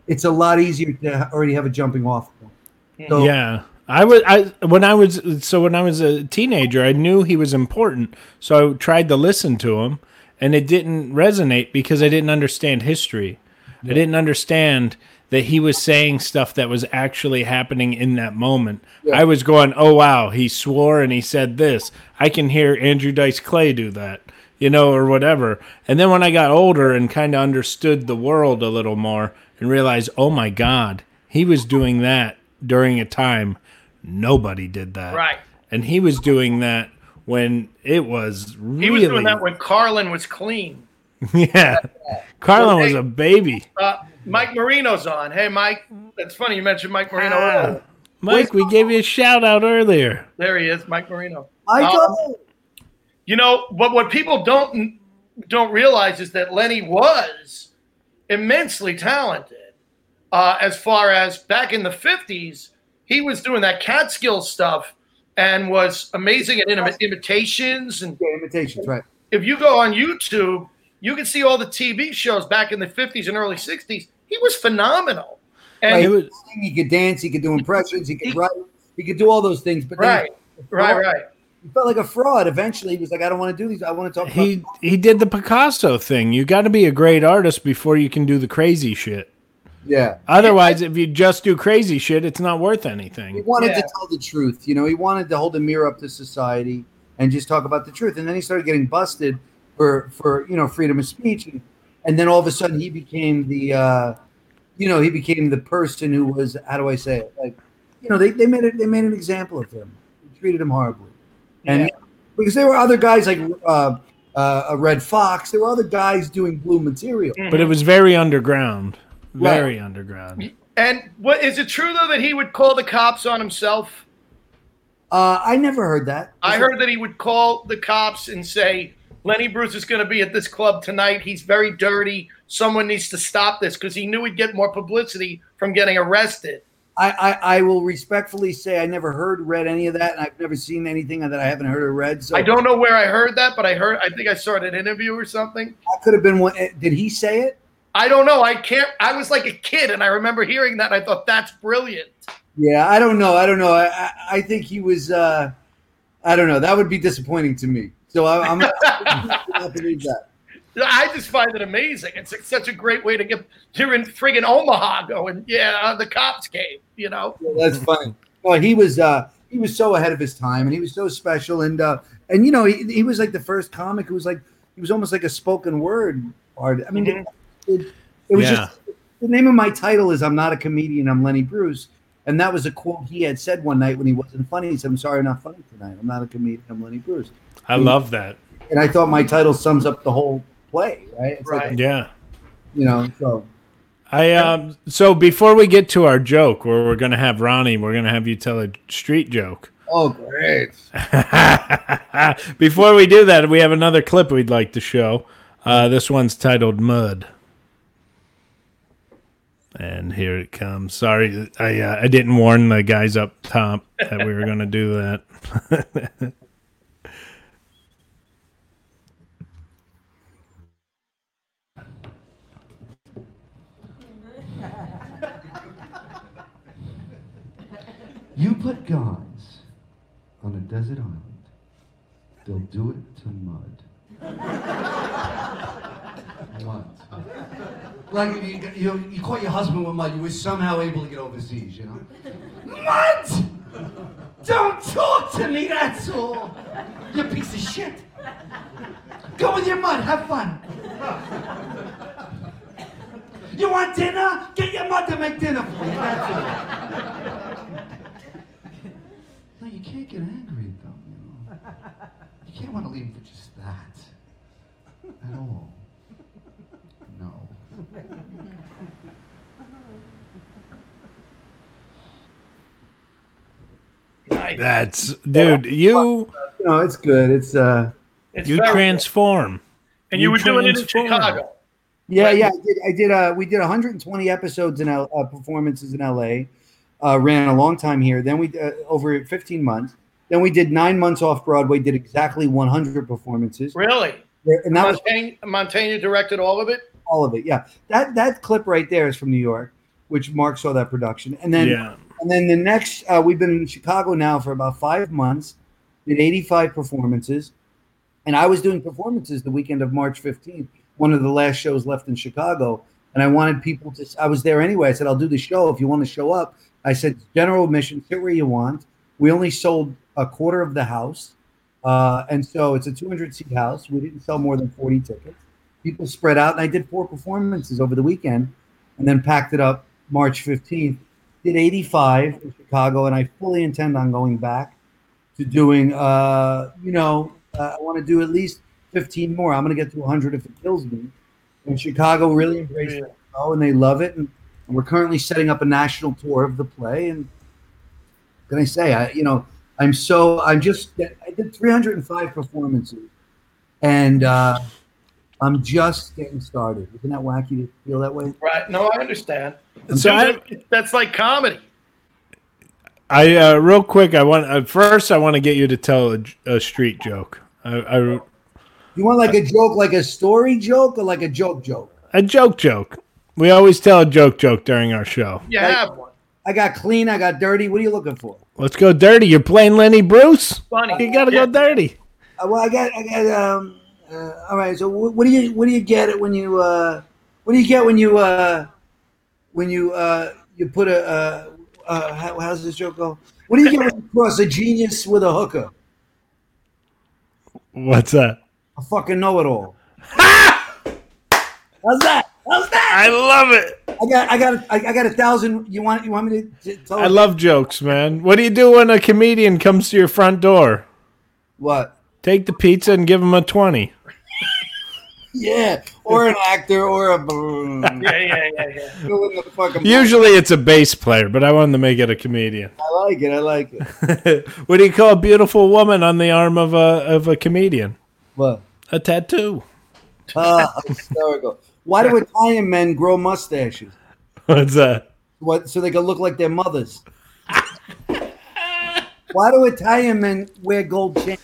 it's a lot easier to already have a jumping off point. So, yeah. I was I when I was so when I was a teenager, I knew he was important, so I tried to listen to him, and it didn't resonate because I didn't understand history. I didn't understand that he was saying stuff that was actually happening in that moment. I was going, "Oh wow, he swore and he said this." I can hear Andrew Dice Clay do that, you know, or whatever. And then when I got older and kind of understood the world a little more and realized, "Oh my god, he was doing that during a time nobody did that." Right. And he was doing that when it was really He was doing that when Carlin was clean. yeah. Carlin was a baby. Uh, Mike Marino's on. Hey, Mike. That's funny you mentioned Mike Marino. earlier. Mike, we gave you a shout out earlier. There he is, Mike Marino. Michael, Um, you know, but what people don't don't realize is that Lenny was immensely talented. Uh, as far as back in the fifties, he was doing that Catskill stuff and was amazing at imi- imitations. And yeah, imitations, right? if you go on YouTube, you can see all the TV shows back in the fifties and early sixties. He was phenomenal. And Right, he, was- could he could dance, he could do impressions, he could write, he could do all those things. But then right, right, right. he felt like a fraud. Eventually, he was like, "I don't want to do these. I want to talk." He about he did the Picasso thing. You got to be a great artist before you can do the crazy shit. Yeah." Otherwise, if you just do crazy shit, it's not worth anything. He wanted Yeah. to tell the truth. You know, he wanted to hold a mirror up to society and just talk about the truth. And then he started getting busted for for you know freedom of speech, and, and then all of a sudden he became the uh, you know he became the person who was how do I say it like you know they, they made it they made an example of him, they treated him horribly, and because there were other guys like uh, uh, a Redd Foxx, there were other guys doing blue material. But it was very underground. Right. Very underground. And what is it true though that he would call the cops on himself? Uh, I never heard that. I heard that he would call the cops and say, Lenny Bruce is going to be at this club tonight. He's very dirty. Someone needs to stop this because he knew he'd get more publicity from getting arrested. I, I, I will respectfully say I never heard, read any of that, and I've never seen anything that I haven't heard or read. So I don't know where I heard that, but I heard, I think I saw it in an interview or something. That could have been one. eh, Did he say it? I don't know. I can't, I was like a kid and I remember hearing that. I thought that's brilliant. Yeah, I don't know. I don't know. I, I, I think he was. Uh, I don't know. That would be disappointing to me. So I, I'm not believe that. I just find it amazing. It's such a great way to get, you're in friggin' Omaha going, yeah, uh, the cops came, you know? Yeah, that's funny. Well, he was. Uh, he was so ahead of his time, and he was so special. And uh, and you know, he, he was like the first comic who was like he was almost like a spoken word art. I mean, Mhm. It, it was Yeah. just the name of my title is "I'm not a comedian. I'm Lenny Bruce." And that was a quote he had said one night when he wasn't funny. He said, "I'm sorry, I'm not funny tonight. I'm not a comedian. I'm Lenny Bruce." I love that. And I thought my title sums up the whole play, right? It's like, Right. Yeah. you know, so I um so before we get to our joke where we're gonna have Ronnie, we're gonna have you tell a street joke. oh great. before we do that, we have another clip we'd like to show. Uh, this one's titled "Mud," and here it comes. Sorry, I uh, I didn't warn the guys up top that we were gonna do that. You put guys on a desert island, they'll do it to mud. what? Like you, you, you caught your husband with mud, you were somehow able to get overseas, you know? Mud! Don't talk to me, that's all! You piece of shit! Go with your mud, have fun! You want dinner? Get your mud to make dinner for you, that's all. No, you can't get angry them, you know. You can't want to leave for just that. At all. No. Nice. That's dude, you No, it's good. It's uh, It's you very- transform. and you, you were doing it in. Chicago. yeah, yeah. I did. I did. Uh, we did 120 episodes in L, uh, performances in LA. Uh, ran a long time here. Then we uh, over 15 months. Then we did nine months off Broadway. Did exactly 100 performances. Really? And that was Mantegna, Mantegna directed all of it? All of it. Yeah, that that clip right there is from New York. which Mark saw that production, and then Yeah. and then the next uh, we've been in Chicago now for about five months, did 85 performances, and I was doing performances the weekend of March 15th, one of the last shows left in Chicago, and I wanted people to. I was there anyway. I said I'll do the show if you want to show up. I said general admission, sit where you want. We only sold a quarter of the house. Uh, and so it's a 200 seat house. We didn't sell more than 40 tickets. People spread out, and I did four performances over the weekend and then packed it up March 15th. Did 85 in Chicago, and I fully intend on going back to doing, uh, you know, uh, I want to do at least 15 more. I'm going to get to 100 if it kills me. And Chicago really embraced the show, and they love it. And, and we're currently setting up a national tour of the play. And can I say? I, you know, I'm so I'm just I did 305 performances, and uh, I'm just getting started. Isn't that wacky to feel that way? Right. No, I understand. So I, Dude, that's like comedy. I uh, real quick, I want uh, first I want to get you to tell a, a street joke. I, I You want like a joke, like a story joke, or like a joke joke? a joke joke. We always tell a joke joke during our show. You have one. I got clean, I got dirty. What are you looking for? Let's go dirty. You're playing Lenny Bruce. Funny. You gotta Yeah. go dirty. Uh, well, I got, I got. Um, uh, all right. So, what do you, what do you get it when you, uh, what do you get when you, uh, when you, uh, you put a, uh, uh, how, how's this joke go? What do you get when you cross a genius with a hooker? What's that? A fucking know-it-all. How's that? How's that? I love it. I got, I got, I, I got a thousand. You want, you want me to, to tell? I love jokes, man. What do you do when a comedian comes to your front door? what? Take the pizza and give him a twenty. Yeah, or an actor, or a. Yeah, yeah, yeah, yeah. Fill in the fucking- Usually it's a bass player, but I wanted to make it a comedian. I like it. I like it. what do you call a beautiful woman on the arm of a of a comedian? What? A tattoo. Ah, hysterical. Why do Italian men grow mustaches? What's that? What? So they can look like their mothers. Why do Italian men wear gold chains?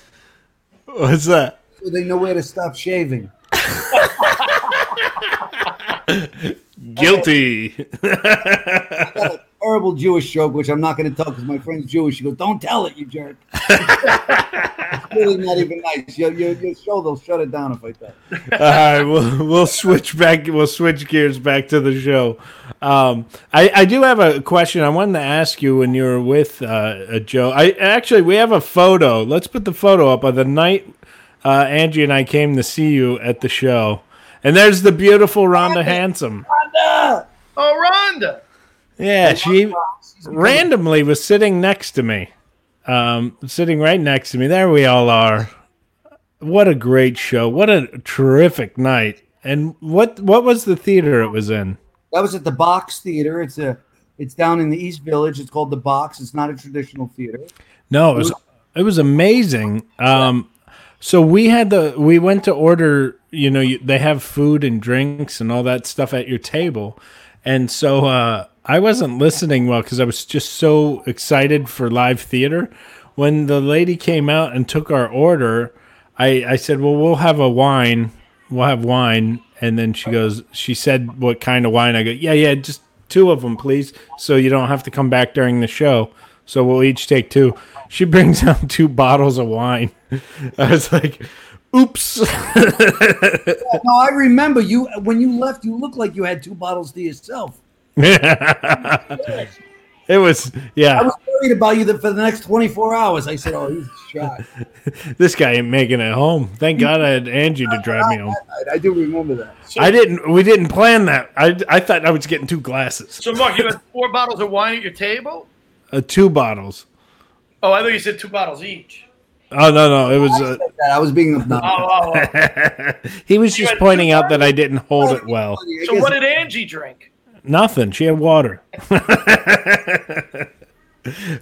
What's that? So they know where to stop shaving. Guilty. Terrible Jewish joke, which I'm not going to tell because my friend's Jewish. She goes, "Don't tell it, you jerk." it's really not even nice. Your, your, your show, they'll shut it down if I tell. All right, we'll we'll switch back. We'll switch gears back to the show. Um, I I do have a question. I wanted to ask you when you were with uh, uh, Joe. I actually we have a photo. Let's put the photo up of the night uh, Angie and I came to see you at the show. And there's the beautiful Rhonda Handsome. Rhonda! Oh, Rhonda. Yeah, she randomly was sitting next to me. Um, sitting right next to me. There we all are. What a great show. What a terrific night. And what what was the theater it was in? That was at the Box Theater. It's a, it's down in the East Village. It's called the Box. It's not a traditional theater. No, it was it was amazing. Um, so we had the we went to order. You know, you, they have food and drinks and all that stuff at your table, and so uh, I wasn't listening well because I was just so excited for live theater. When the lady came out and took our order, I I said, "Well, we'll have a wine. We'll have wine." And then she goes, she said, "What kind of wine?" I go, "Yeah, yeah, just two of them, please, so you don't have to come back during the show." So we'll each take two. She brings out two bottles of wine. I was like, "Oops." No, I remember you when you left. You looked like you had two bottles to yourself. it was, yeah. I was worried about you for the next 24 hours. I said, "Oh, he's shot." This guy ain't making it home. Thank God I had Angie to drive me home. I, I do remember that. I didn't. We didn't plan that. I, I thought I was getting two glasses, So, Mark, you had four bottles of wine at your table? uh, two bottles. Oh, I thought you said two bottles each. Oh no, no, it was. Uh, I was being Oh, obnoxious. oh, oh. he was You just pointing out that I didn't hold it well. So, what did Angie drink? Nothing. She had water.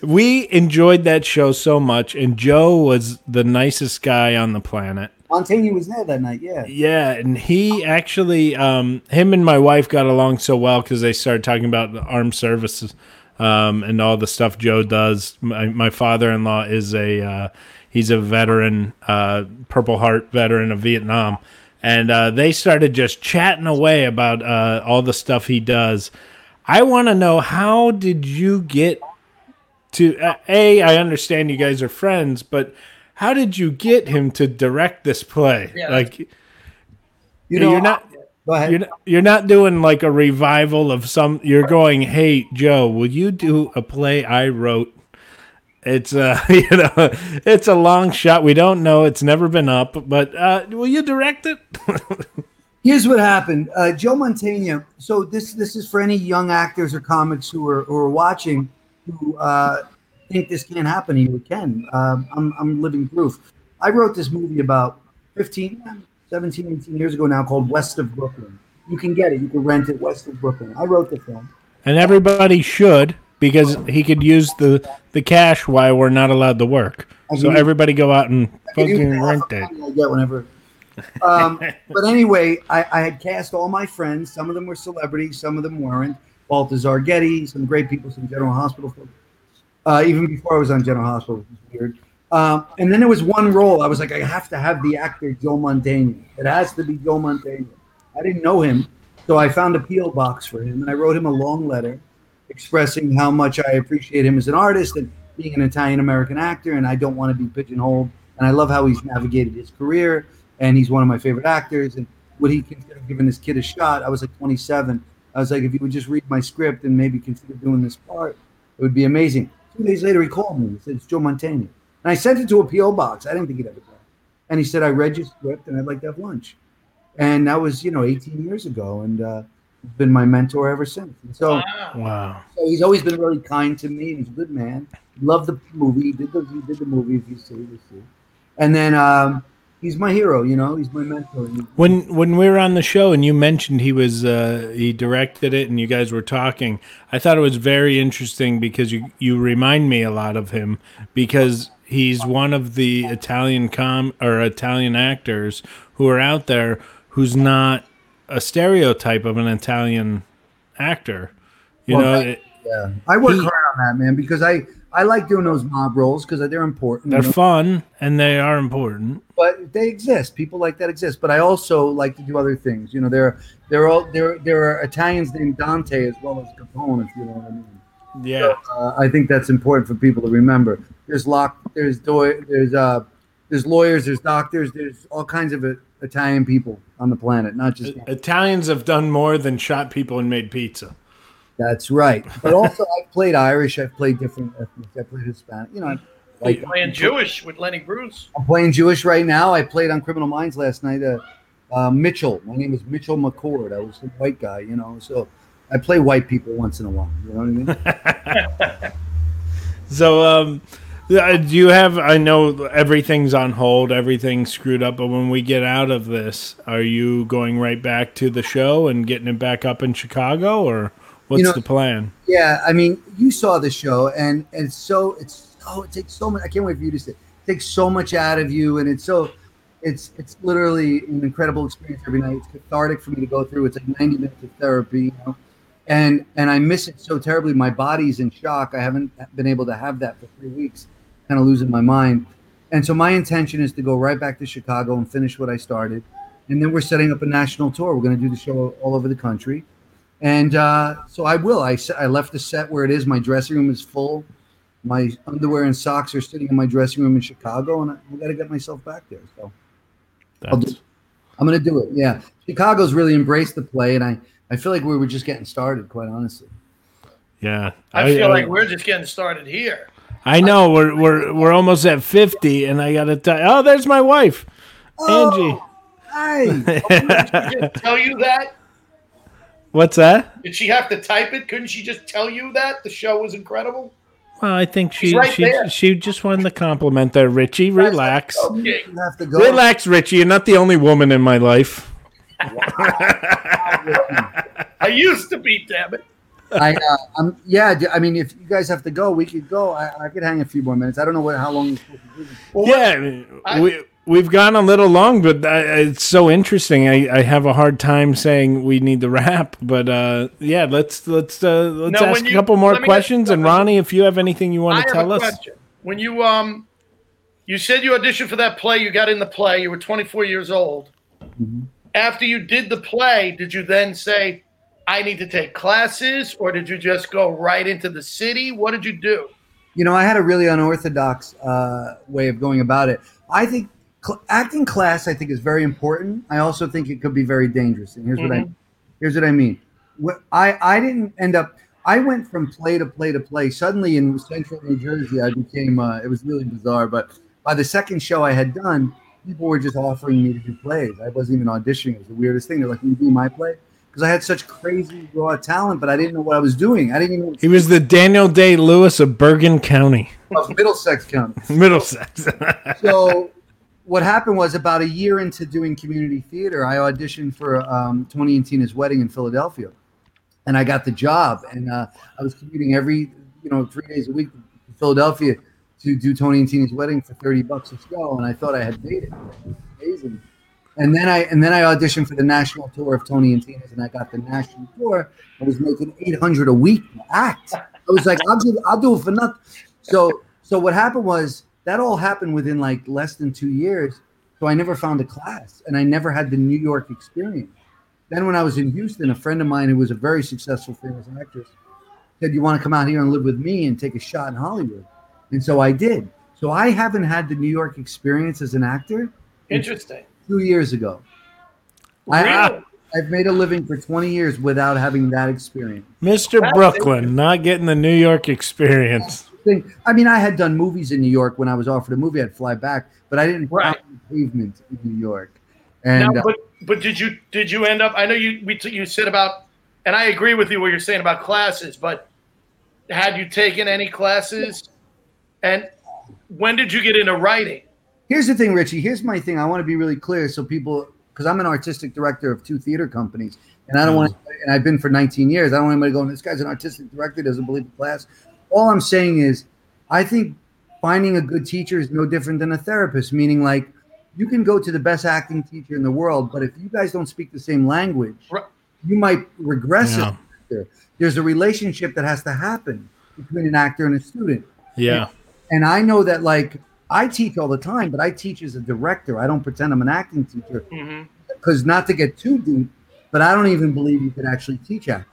we enjoyed that show so much, and Joe was the nicest guy on the planet. Mantegna was there that night. Yeah. Yeah, and he actually, um, him and my wife got along so well because they started talking about the armed services um, and all the stuff Joe does. My, my father-in-law is a uh, he's a veteran, uh, Purple Heart veteran of Vietnam, and uh, they started just chatting away about uh, all the stuff he does. I want to know how did you get to uh, a? I understand you guys are friends, but how did you get him to direct this play? Yeah. Like You know, you're not. Go ahead. You're not, you're not doing like a revival of some. You're going, hey Joe, will you do a play I wrote? It's uh, you know, it's a long shot. We don't know. It's never been up, but uh, will you direct it? Here's what happened. Uh, Joe Mantegna. So this this is for any young actors or comics who are who are watching who uh, think this can't happen you. It can. Um, I'm I'm living proof. I wrote this movie about 15, 17, 18 years ago now called West of Brooklyn. You can get it. You can rent it West of Brooklyn. I wrote the film. and everybody should because he could use the the cash while we're not allowed to work. So Mhm. everybody go out and I fucking rent it. I get whenever. Um, but anyway, I, I had cast all my friends. Some of them were celebrities, some of them weren't. Balthazar Getty, some great people, some General Hospital folks. Uh, even before I was on General Hospital, weird. Um, and then there was one role. I was like, I have to have the actor Joe Mantegna. It has to be Joe Mantegna. I didn't know him, so I found a PO box for him, and I wrote him a long letter expressing how much I appreciate him as an artist and being an Italian American actor, and I don't want to be pigeonholed. And I love how he's navigated his career, and he's one of my favorite actors. And would he consider giving this kid a shot? I was like 27. I was like, if you would just read my script and maybe consider doing this part, it would be amazing. Two days later, he called me. He said, It's Joe Mantegna. And I sent it to a P.O. box. I didn't think he'd ever go. And he said, I read your script and I'd like to have lunch. And that was, you know, 18 years ago. And uh, been my mentor ever since. And so, Wow. so he's always been really kind to me. He's a good man. He loved the movie. He did the, he did the movie, if you see, you see. And then um, he's my hero, you know, he's my mentor. When when we were on the show and you mentioned he was uh, he directed it and you guys were talking, I thought it was very interesting because you you remind me a lot of him because he's one of the Italian com or Italian actors who are out there who's not a stereotype of an Italian actor. You Well, know, I- it- Yeah, I work He- hard on that, man, because I I like doing those mob roles because they're important. they're you know, fun and they are important. but they exist. People like that exist. But I also like to do other things. You know, there there are all there there are Italians named Dante as well as Capone, if you know what I mean. Yeah. Uh, I think that's important for people to remember. There's lock. There's do- There's uh. There's lawyers. There's doctors. There's all kinds of uh, Italian people on the planet, not just. Italians have done more than shot people and made pizza. That's right. But also, I've played Irish. I've played different ethnics. I played Hispanic. You know, like Playing Jewish with Lenny Bruce. I'm playing Jewish right now. I played on Criminal Minds last night. Uh, uh, Mitchell. My name is Mitchell McCord. I was a white guy, you know. So I play white people once in a while. You know what I mean? So, um, do you have? I know everything's on hold, everything's screwed up, but when we get out of this, are you going right back to the show and getting it back up in Chicago, or what's know- the plan? yeah. I mean, you saw the show, and and it's so it's so it takes so much. I can't wait for you to see. It takes so much out of you, and it's so. It's it's literally an incredible experience every night. It's cathartic for me to go through. It's like 90 minutes of therapy, you know, and and I miss it so terribly. My body's in shock. I haven't been able to have that for three weeks. Kind of losing my mind. And so my intention is to go right back to Chicago and finish what I started. And then we're setting up a national tour. We're going to do the show all over the country. And uh, so I will. I, I left the set where it is. My dressing room is full. My underwear and socks are sitting in my dressing room in Chicago, and I, I got to get myself back there. So I'll do, I'm going to do it. Yeah. Chicago's really embraced the play, and I, I feel like we were just getting started, quite honestly. yeah, I feel like we're just getting started here. I know we're we're we're almost at fifty, and I gotta tell. Oh, there's my wife, oh, Angie. Hi. She just tell you that? What's that? Did she have to type it? Couldn't she just tell you that the show was incredible? Well, I think she right she there. she just wanted the compliment there, Richie. Relax, Okay. You have to go. relax, Richie. You're not the only woman in my life. I used to be, damn it. I, uh, I'm, yeah, d- I mean, if you guys have to go, we could go. I, I could hang a few more minutes. I don't know what how long you're supposed to do this. Well, Yeah, I mean, I- we we've gone a little long, but I, it's so interesting. I, I have a hard time saying we need to wrap, but uh, yeah, let's let's uh, let's No, ask when a couple more questions. get- And Ronnie, if you have anything you I want have to tell a us, question. When you um, you said you auditioned for that play, you got in the play. You were 24 years old. Mm-hmm. After you did the play, did you then say, I need to take classes, or did you just go right into the city? What did you do? You know, I had a really unorthodox uh, way of going about it. I think cl- acting class, I think, is very important. I also think it could be very dangerous. And here's what I here's what I mean. What I I didn't end up. I went from play to play to play. Suddenly in central New Jersey, I became. Uh, it was really bizarre. But by the second show I had done, people were just offering me to do plays. I wasn't even auditioning. It was the weirdest thing. They're like, "Can you do my play?" Because I had such crazy raw talent, but I didn't know what I was doing. I didn't even He was the Daniel Day Lewis of Bergen County, of Middlesex County. Middlesex. so what happened was about a year into doing community theater, I auditioned for um, Tony and Tina's wedding in Philadelphia, and I got the job. And uh, I was commuting every, you know, three days a week to Philadelphia to do Tony and Tina's wedding for thirty bucks a show, and I thought I had made it. Amazing. And then I and then I auditioned for the national tour of Tony and Tina's, and I got the national tour. I was making eight hundred a week to act. I was like, I'll do, I'll do it for nothing. So so what happened was that all happened within like less than two years. So I never found a class, and I never had the New York experience. Then when I was in Houston, a friend of mine who was a very successful famous actress said, "You want to come out here and live with me and take a shot in Hollywood?" And so I did. So I haven't had the New York experience as an actor Interesting. two years ago. I, Really? I've made a living for 20 years without having that experience. Mr. Brooklyn, not getting the New York experience. Thing- I mean, I had done movies in New York when I was offered a movie. I'd fly back, but I didn't Right. pound the pavement in New York. And now, uh, but but did you did you end up? I know you we t- you said about, and I agree with you what you're saying about classes. But had you taken any classes? And when did you get into writing? here's the thing, Richie. Here's my thing. I want to be really clear so people, because I'm an artistic director of two theater companies, and I don't want, mm-hmm. and I've been for 19 years. I don't want anybody going, this guy's an artistic director, doesn't believe in class. All I'm saying is, I think finding a good teacher is no different than a therapist, meaning like you can go to the best acting teacher in the world, but if you guys don't speak the same language, you might regress Yeah. as an actor. There's a relationship that has to happen between an actor and a student. Yeah. And I know that like I teach all the time, but I teach as a director. I don't pretend I'm an acting teacher mm-hmm. because not to get too deep, but I don't even believe you could actually teach acting.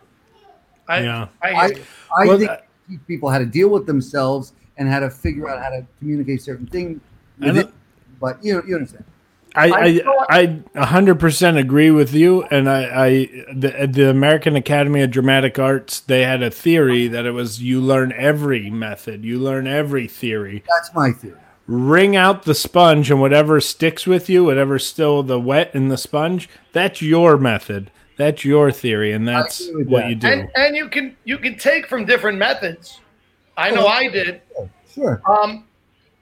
I, Yeah. I, I, hear you. I Well, think uh, that- teach people how to deal with themselves and how to figure out how to communicate certain things. Within- But you you understand. I, a hundred percent agree with you. And I, I, the, the American Academy of Dramatic Arts, they had a theory that it was you learn every method, you learn every theory. That's my theory. Wring out the sponge, and whatever sticks with you, whatever's still the wet in the sponge, that's your method. That's your theory, and that's what that. you do. and and you can you can take from different methods. I know I did. Sure. Um,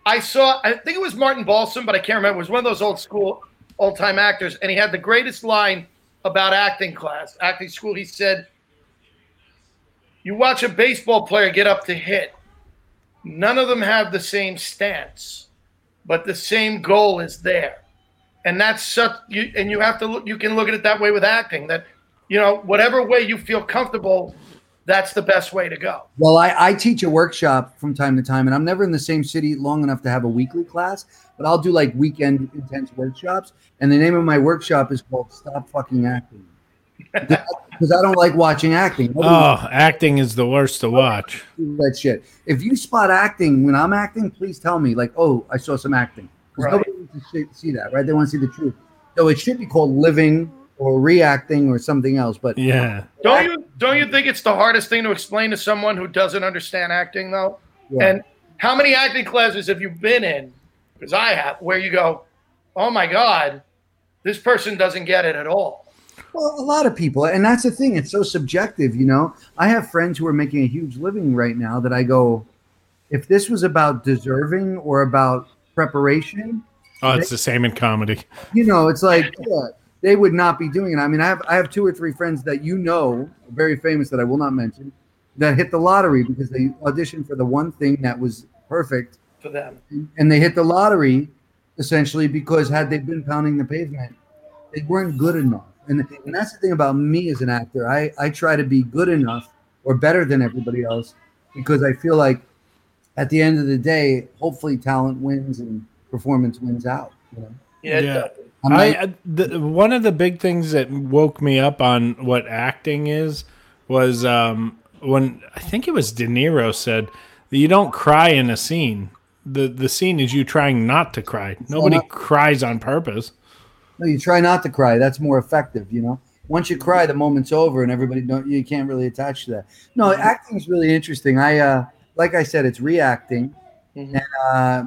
I saw, I think it was Martin Balsam, but I can't remember. It was one of those old school, old time actors, and he had the greatest line about acting class, acting school. He said, "You watch a baseball player get up to hit. None of them have the same stance, but the same goal is there, and that's such. You and you have to look. You can look at it that way with acting. That you know, whatever way you feel comfortable, that's the best way to go. Well, I, I teach a workshop from time to time, and I'm never in the same city long enough to have a weekly class, but I'll do like weekend intense workshops. And the name of my workshop is called Stop Fucking Acting. Because I don't like watching acting. Nobody oh, acting is the worst to watch. that shit. If you spot acting when I'm acting, please tell me, like, oh, I saw some acting. Because Right. nobody wants to see- see that, right? They want to see the truth. So it should be called living or reacting or something else. But Yeah. Don't you don't you think it's the hardest thing to explain to someone who doesn't understand acting though? Yeah. And how many acting classes have you been in? Because I have, where you go, oh my god, this person doesn't get it at all. Well, a lot of people, and that's the thing. It's so subjective, you know. I have friends who are making a huge living right now that I go, if this was about deserving or about preparation, Oh, it's the same in comedy. you know, it's like yeah, they would not be doing it. I mean, I have I have two or three friends that you know, very famous that I will not mention, that hit the lottery because they auditioned for the one thing that was perfect, For them, and they hit the lottery essentially because had they been pounding the pavement, they weren't good enough. And, and that's the thing about me as an actor. I, I try to be good enough or better than everybody else because I feel like at the end of the day, hopefully talent wins and performance wins out. You know? yeah, Yeah. I not- uh, the, one of the big things that woke me up on what acting is was um, when I think it was De Niro said that you don't cry in a scene. The the scene is you trying not to cry. Nobody not- cries on purpose. No, you try not to cry. That's more effective, you know. Once you cry, the moment's over, and everybody don't. You can't really attach to that. No, acting is really interesting. I, uh, like I said, it's reacting, and uh,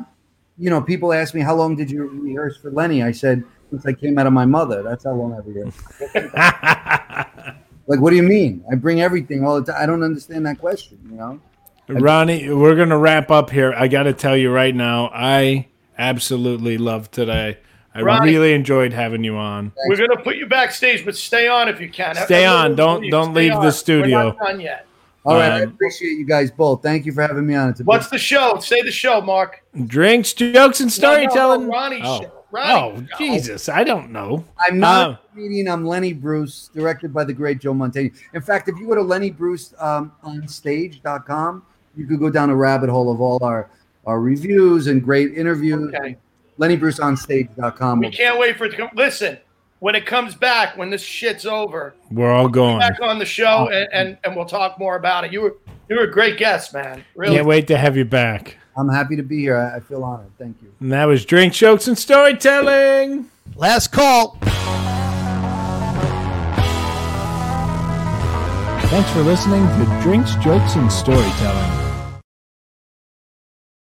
you know, people ask me how long did you rehearse for Lenny? I said since I came out of my mother. That's how long I rehearsed. like, what do you mean? I bring everything all the time. I don't understand that question. You know. Ronnie, we're gonna wrap up here. I got to tell you right now, I absolutely loved today. I Ronnie. really enjoyed having you on. We're gonna put you backstage, but stay on if you can. Stay Everyone on. Don't- leave. don't Stay leave the studio. We're not done yet. All right, I Um, appreciate you guys both. Thank you for having me on. It's a What's big, the show? Say the show, Mark. Drinks, jokes, and No, no, no, storytelling. Ronnie oh, show. Ronnie oh show. Jesus! I don't know. I'm not Um, a comedian. I'm Lenny Bruce, directed by the great Joe Mantegna. In fact, if you go to Lenny Bruce um, on stage.com, you could go down a rabbit hole of all our, our reviews and great interviews. Okay. Lenny Bruce on stage.com. We can't wait for it to come. Listen, when it comes back, when this shit's over, We're all going. back on the show and, and, and we'll talk more about it. You were you were a great guest, man. Really. Can't wait to have you back. I'm happy to be here. I, I feel honored. Thank you. And that was drinks, jokes, and storytelling. Last call. Thanks for listening to Drinks, Jokes, and Storytelling.